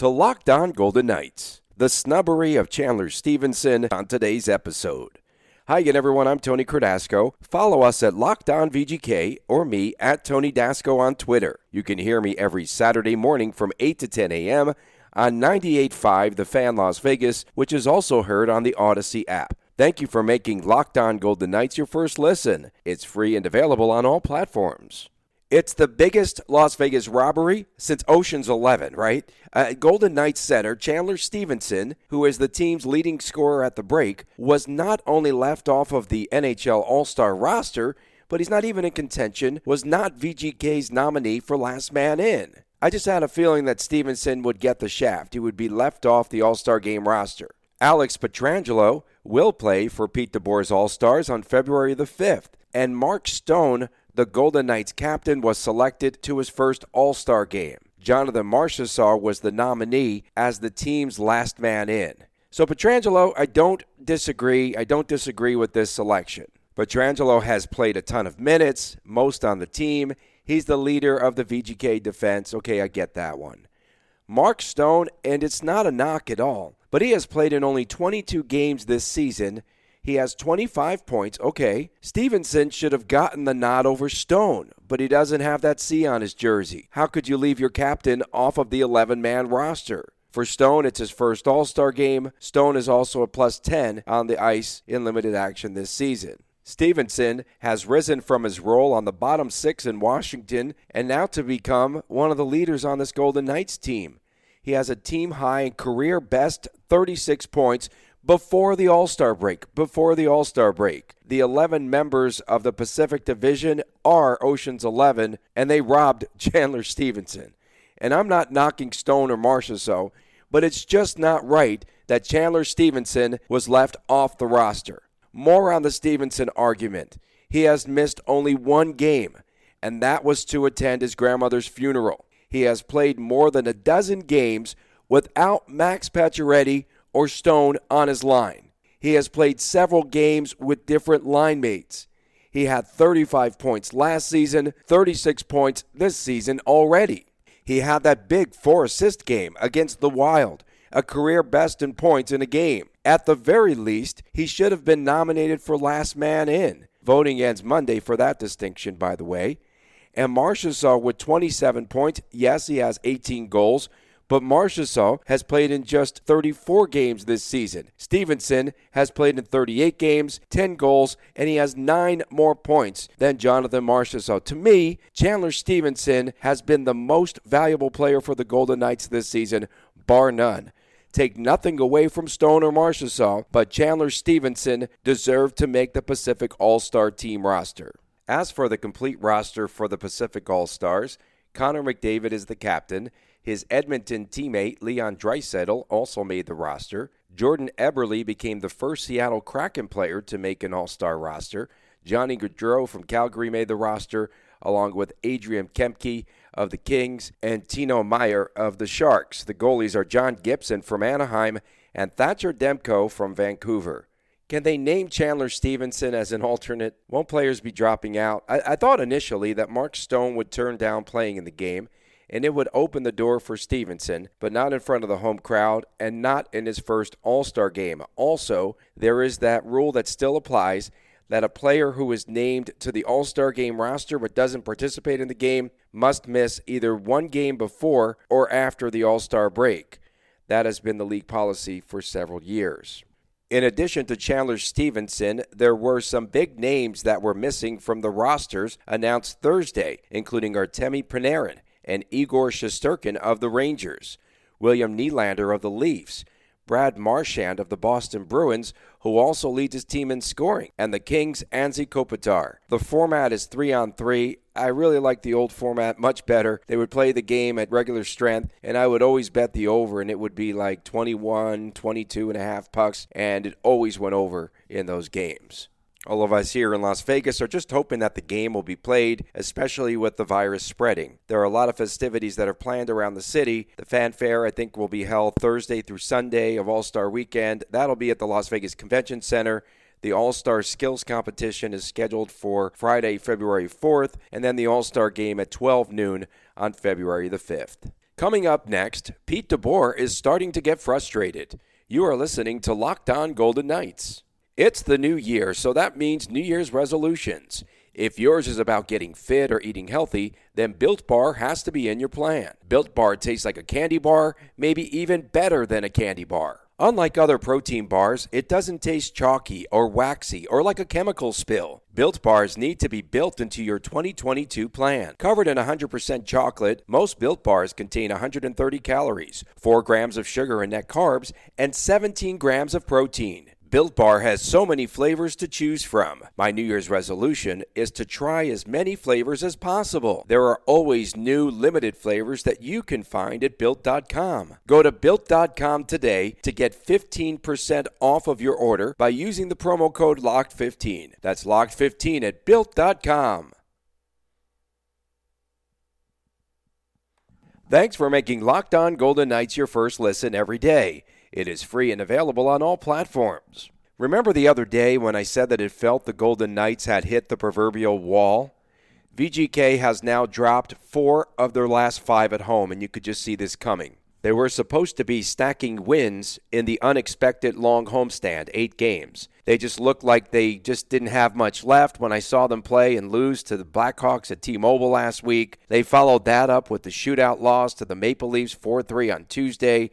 to Locked On Golden Knights, the snubbery of Chandler Stephenson on today's episode. Hi again, everyone. I'm Tony Cardasco. Follow us at Locked On VGK or me at Tony Dasco on Twitter. You can hear me every Saturday morning from 8 to 10 a.m. on 98.5 The Fan Las Vegas, which is also heard on the Audacy app. Thank you for making Locked On Golden Knights your first listen. It's free and available on all platforms. It's the biggest Las Vegas robbery since Ocean's 11, right? Uh, Golden Knights center Chandler Stephenson, who is the team's leading scorer at the break, was not only left off of the NHL All Star roster, but he's not even in contention, was not VGK's nominee for last man in. I just had a feeling that Stephenson would get the shaft. He would be left off the All Star game roster. Alex Pietrangelo will play for Pete DeBoer's All Stars on February the 5th, and Mark Stone the Golden Knights captain was selected to his first All Star game. Jonathan Marchessault was the nominee as the team's last man in. So, Pietrangelo, I don't disagree. I don't disagree with this selection. Pietrangelo has played a ton of minutes, most on the team. He's the leader of the VGK defense. Okay, I get that one. Mark Stone, and it's not a knock at all, but he has played in only 22 games this season he has 25 points. Okay. Stephenson should have gotten the nod over Stone, but he doesn't have that C on his jersey. How could you leave your captain off of the 11 man roster? For Stone, it's his first All Star game. Stone is also a plus 10 on the ice in limited action this season. Stephenson has risen from his role on the bottom six in Washington and now to become one of the leaders on this Golden Knights team. He has a team high and career best 36 points before the All Star break. Before the All Star break. The 11 members of the Pacific Division are Ocean's 11, and they robbed Chandler Stephenson. And I'm not knocking Stone or Marchessault, but it's just not right that Chandler Stephenson was left off the roster. More on the Stephenson argument. He has missed only one game, and that was to attend his grandmother's funeral. He has played more than a dozen games without Max Pacioretty or Stone on his line. He has played several games with different line mates. He had 35 points last season, 36 points this season already. He had that big four assist game against the Wild, a career best in points in a game. At the very least, he should have been nominated for last man in. Voting ends Monday for that distinction, by the way. And Marchessault with 27 points. Yes, he has 18 goals, but Marchessault has played in just 34 games this season. Stephenson has played in 38 games, 10 goals, and he has nine more points than Jonathan Marchessault. To me, Chandler Stephenson has been the most valuable player for the Golden Knights this season, bar none. Take nothing away from Stone or Marchessault, but Chandler Stephenson deserved to make the Pacific All Star team roster. As for the complete roster for the Pacific All Stars, Connor McDavid is the captain. His Edmonton teammate Leon Draisaitl also made the roster. Jordan Eberle became the first Seattle Kraken player to make an All-Star roster. Johnny Gaudreau from Calgary made the roster, along with Adrian Kempe of the Kings and Timo Meier of the Sharks. The goalies are John Gibson from Anaheim and Thatcher Demko from Vancouver. Can they name Chandler Stephenson as an alternate? Won't players be dropping out? I, I thought initially that Mark Stone would turn down playing in the game and it would open the door for Stephenson, but not in front of the home crowd and not in his first All Star game. Also, there is that rule that still applies that a player who is named to the All Star game roster but doesn't participate in the game must miss either one game before or after the All Star break. That has been the league policy for several years. In addition to Chandler Stephenson, there were some big names that were missing from the rosters announced Thursday, including Artemi Panarin, and Igor Shesterkin of the Rangers, William Nylander of the Leafs, Brad Marchand of the Boston Bruins, who also leads his team in scoring, and the Kings' Anze Kopitar. The format is three on three. I really like the old format much better. They would play the game at regular strength, and I would always bet the over, and it would be like 21, 22 and a half pucks, and it always went over in those games. All of us here in Las Vegas are just hoping that the game will be played, especially with the virus spreading. There are a lot of festivities that are planned around the city. The fanfare, I think, will be held Thursday through Sunday of All Star Weekend. That'll be at the Las Vegas Convention Center. The All Star Skills Competition is scheduled for Friday, February 4th, and then the All Star Game at 12 noon on February the 5th. Coming up next, Pete DeBoer is starting to get frustrated. You are listening to Locked On Golden Knights. It's the new year, so that means New Year's resolutions. If yours is about getting fit or eating healthy, then Built Bar has to be in your plan. Built Bar tastes like a candy bar, maybe even better than a candy bar. Unlike other protein bars, it doesn't taste chalky or waxy or like a chemical spill. Built bars need to be built into your 2022 plan. Covered in 100% chocolate, most Built bars contain 130 calories, 4 grams of sugar and net carbs, and 17 grams of protein. Built Bar has so many flavors to choose from. My New Year's resolution is to try as many flavors as possible. There are always new limited flavors that you can find at built.com. Go to built.com today to get 15% off of your order by using the promo code LOCKED15. That's LOCKED15 at built.com. Thanks for making Locked On Golden Knights your first listen every day. It is free and available on all platforms. Remember the other day when I said that it felt the Golden Knights had hit the proverbial wall? VGK has now dropped four of their last five at home, and you could just see this coming. They were supposed to be stacking wins in the unexpected long homestand, eight games. They just looked like they just didn't have much left when I saw them play and lose to the Blackhawks at T Mobile last week. They followed that up with the shootout loss to the Maple Leafs 4 3 on Tuesday.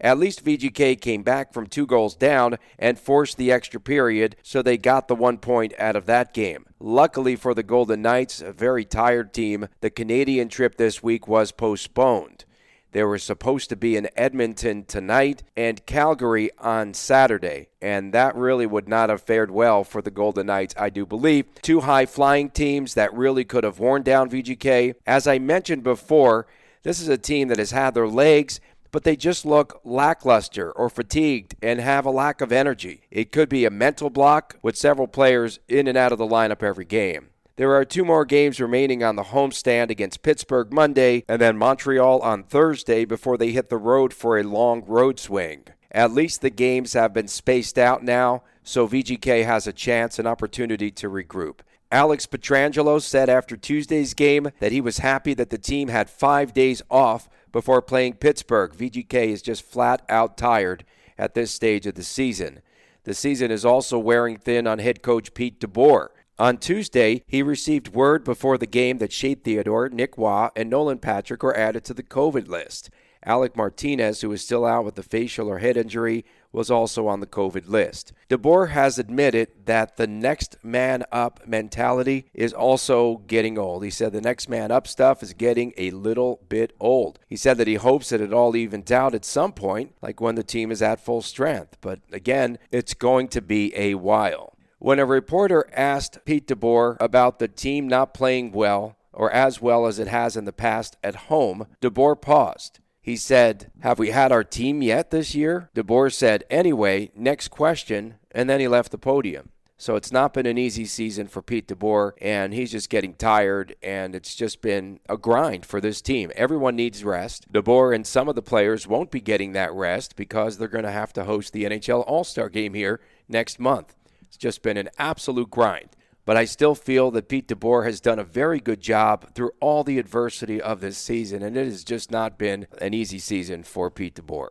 At least VGK came back from two goals down and forced the extra period, so they got the one point out of that game. Luckily for the Golden Knights, a very tired team, the Canadian trip this week was postponed. They were supposed to be in Edmonton tonight and Calgary on Saturday, and that really would not have fared well for the Golden Knights, I do believe. Two high flying teams that really could have worn down VGK. As I mentioned before, this is a team that has had their legs but they just look lackluster or fatigued and have a lack of energy. It could be a mental block with several players in and out of the lineup every game. There are two more games remaining on the homestand against Pittsburgh Monday and then Montreal on Thursday before they hit the road for a long road swing. At least the games have been spaced out now, so VGK has a chance and opportunity to regroup. Alex Pietrangelo said after Tuesday's game that he was happy that the team had five days off before playing Pittsburgh. VGK is just flat out tired at this stage of the season. The season is also wearing thin on head coach Pete DeBoer. On Tuesday, he received word before the game that Shea Theodore, Nick Waugh, and Nolan Patrick are added to the COVID list. Alec Martinez, who is still out with a facial or head injury, was also on the COVID list. DeBoer has admitted that the next man up mentality is also getting old. He said the next man up stuff is getting a little bit old. He said that he hopes that it all evens out at some point, like when the team is at full strength. But again, it's going to be a while. When a reporter asked Pete DeBoer about the team not playing well, or as well as it has in the past at home, DeBoer paused. He said, Have we had our team yet this year? DeBoer said, Anyway, next question, and then he left the podium. So it's not been an easy season for Pete DeBoer, and he's just getting tired, and it's just been a grind for this team. Everyone needs rest. DeBoer and some of the players won't be getting that rest because they're going to have to host the NHL All Star game here next month. It's just been an absolute grind but I still feel that Pete DeBoer has done a very good job through all the adversity of this season, and it has just not been an easy season for Pete DeBoer.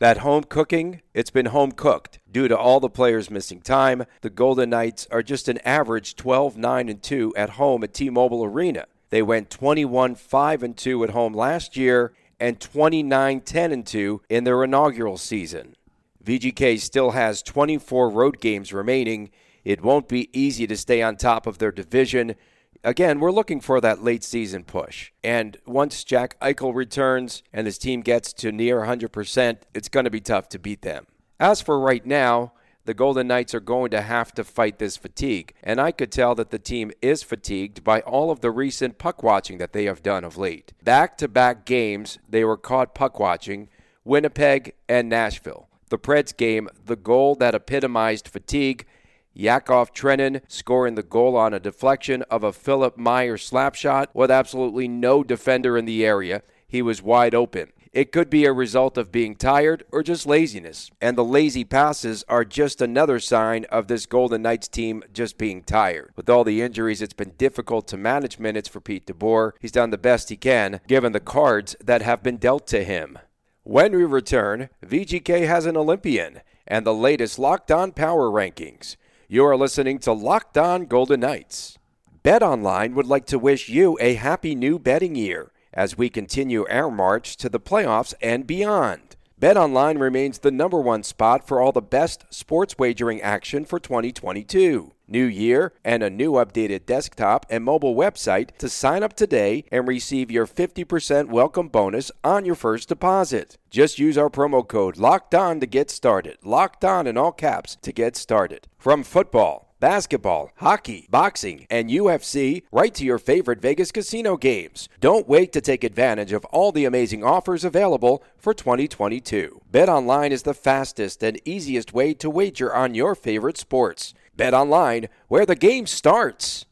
That home cooking, it's been home cooked. Due to all the players missing time, the Golden Knights are just an average 12 9 and 2 at home at T-Mobile Arena. They went 21 5 and 2 at home last year and 29 10 and 2 in their inaugural season. VGK still has 24 road games remaining it won't be easy to stay on top of their division. Again, we're looking for that late season push. And once Jack Eichel returns and his team gets to near 100%, it's going to be tough to beat them. As for right now, the Golden Knights are going to have to fight this fatigue. And I could tell that the team is fatigued by all of the recent puck watching that they have done of late. Back to back games, they were caught puck watching Winnipeg and Nashville. The Preds game, the goal that epitomized fatigue. Yakov Trenin scoring the goal on a deflection of a Philip Meyer slap shot with absolutely no defender in the area. He was wide open. It could be a result of being tired or just laziness. And the lazy passes are just another sign of this Golden Knights team just being tired. With all the injuries, it's been difficult to manage minutes for Pete DeBoer. He's done the best he can, given the cards that have been dealt to him. When we return, VGK has an Olympian and the latest Locked On Power Rankings. You are listening to Locked On Golden Knights. Bet Online would like to wish you a happy new betting year as we continue our march to the playoffs and beyond. BetOnline remains the number one spot for all the best sports wagering action for 2022. New year and a new updated desktop and mobile website to sign up today and receive your 50% welcome bonus on your first deposit. Just use our promo code LOCKED ON to get started. Locked on in all caps to get started. From football basketball, hockey, boxing, and UFC right to your favorite Vegas casino games. Don't wait to take advantage of all the amazing offers available for 2022. BetOnline is the fastest and easiest way to wager on your favorite sports. BetOnline, where the game starts.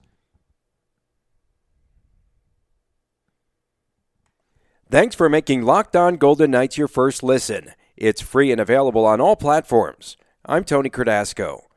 Thanks for making Locked On Golden Knights your first listen. It's free and available on all platforms. I'm Tony Cardasco.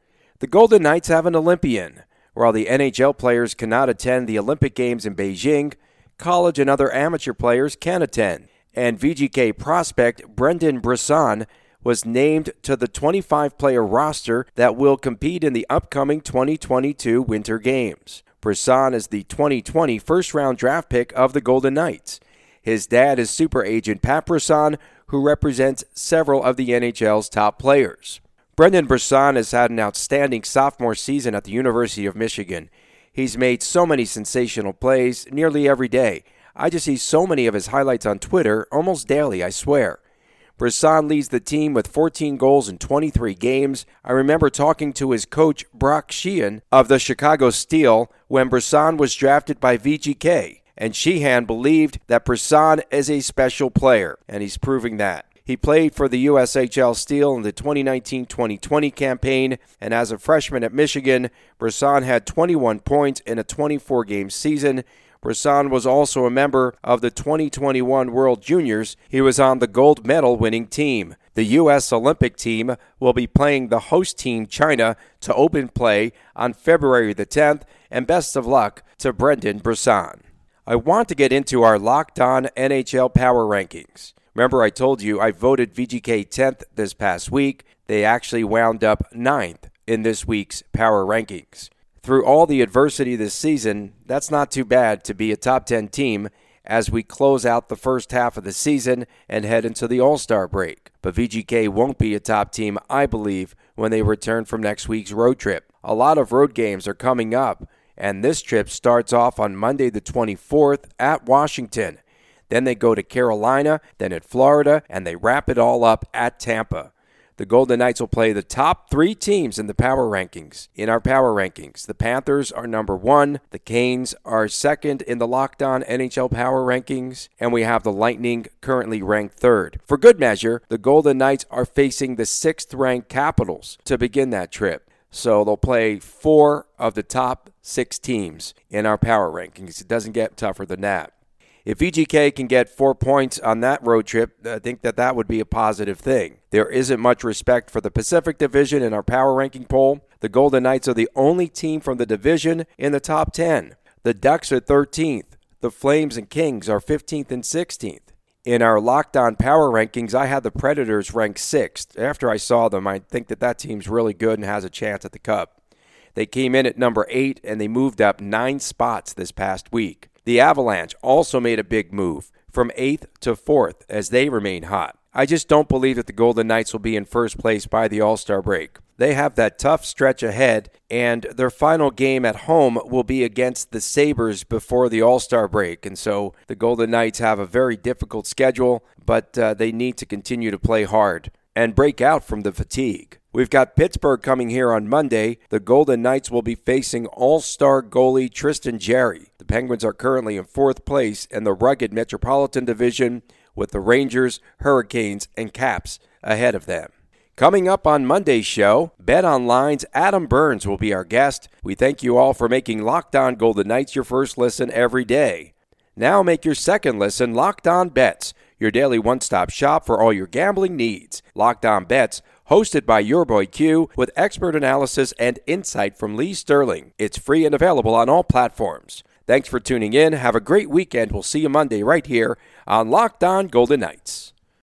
The Golden Knights have an Olympian. While the NHL players cannot attend the Olympic Games in Beijing, college and other amateur players can attend. And VGK prospect Brendan Brisson was named to the 25 player roster that will compete in the upcoming 2022 Winter Games. Brisson is the 2020 first round draft pick of the Golden Knights. His dad is super agent Pat Brisson, who represents several of the NHL's top players. Brendan Brisson has had an outstanding sophomore season at the University of Michigan. He's made so many sensational plays nearly every day. I just see so many of his highlights on Twitter almost daily, I swear. Brisson leads the team with 14 goals in 23 games. I remember talking to his coach, Brock Sheahan, of the Chicago Steel when Brisson was drafted by VGK, and Sheahan believed that Brisson is a special player, and he's proving that. He played for the USHL Steel in the 2019 2020 campaign, and as a freshman at Michigan, Brisson had 21 points in a 24 game season. Brisson was also a member of the 2021 World Juniors. He was on the gold medal winning team. The U.S. Olympic team will be playing the host team, China, to open play on February the 10th, and best of luck to Brendan Brisson. I want to get into our locked on NHL power rankings. Remember, I told you I voted VGK 10th this past week. They actually wound up 9th in this week's power rankings through all the adversity this season, that's not too bad to be a top 10 team as we close out the first half of the season and head into the All Star break. But VGK won't be a top team, I believe, when they return from next week's road trip. A lot of road games are coming up, and this trip starts off on Monday the 24th at Washington. Then they go to Carolina, then at Florida, and they wrap it all up at Tampa. The Golden Knights will play the top three teams in the power rankings. In our power rankings, the Panthers are number one, the Canes are second in the Locked On NHL power rankings, and we have the Lightning currently ranked third. For good measure, the Golden Knights are facing the sixth ranked Capitals to begin that trip. So they'll play four of the top six teams in our power rankings. It doesn't get tougher than that. If VGK can get four points on that road trip, I think that that would be a positive thing. There isn't much respect for the Pacific Division in our power ranking poll. The Golden Knights are the only team from the division in the top 10. The Ducks are 13th. The Flames and Kings are 15th and 16th. In our Locked On power rankings, I had the Predators ranked sixth. After I saw them, I think that that team's really good and has a chance at the Cup. They came in at number eight and they moved up nine spots this past week. The Avalanche also made a big move from 8th to 4th as they remain hot. I just don't believe that the Golden Knights will be in first place by the All Star break. They have that tough stretch ahead, and their final game at home will be against the Sabres before the All Star break. And so the Golden Knights have a very difficult schedule, but uh, they need to continue to play hard and break out from the fatigue. We've got Pittsburgh coming here on Monday. The Golden Knights will be facing all star goalie Tristan Jarry. The Penguins are currently in fourth place in the rugged Metropolitan Division with the Rangers, Hurricanes, and Caps ahead of them. Coming up on Monday's show, Bet Online's Adam Burns will be our guest. We thank you all for making Locked On Golden Knights your first listen every day. Now make your second listen Locked On Bets, your daily one stop shop for all your gambling needs. Locked On Bets hosted by your boy Q with expert analysis and insight from Lee Sterling. It's free and available on all platforms. Thanks for tuning in. Have a great weekend. We'll see you Monday right here on Locked On Golden Knights.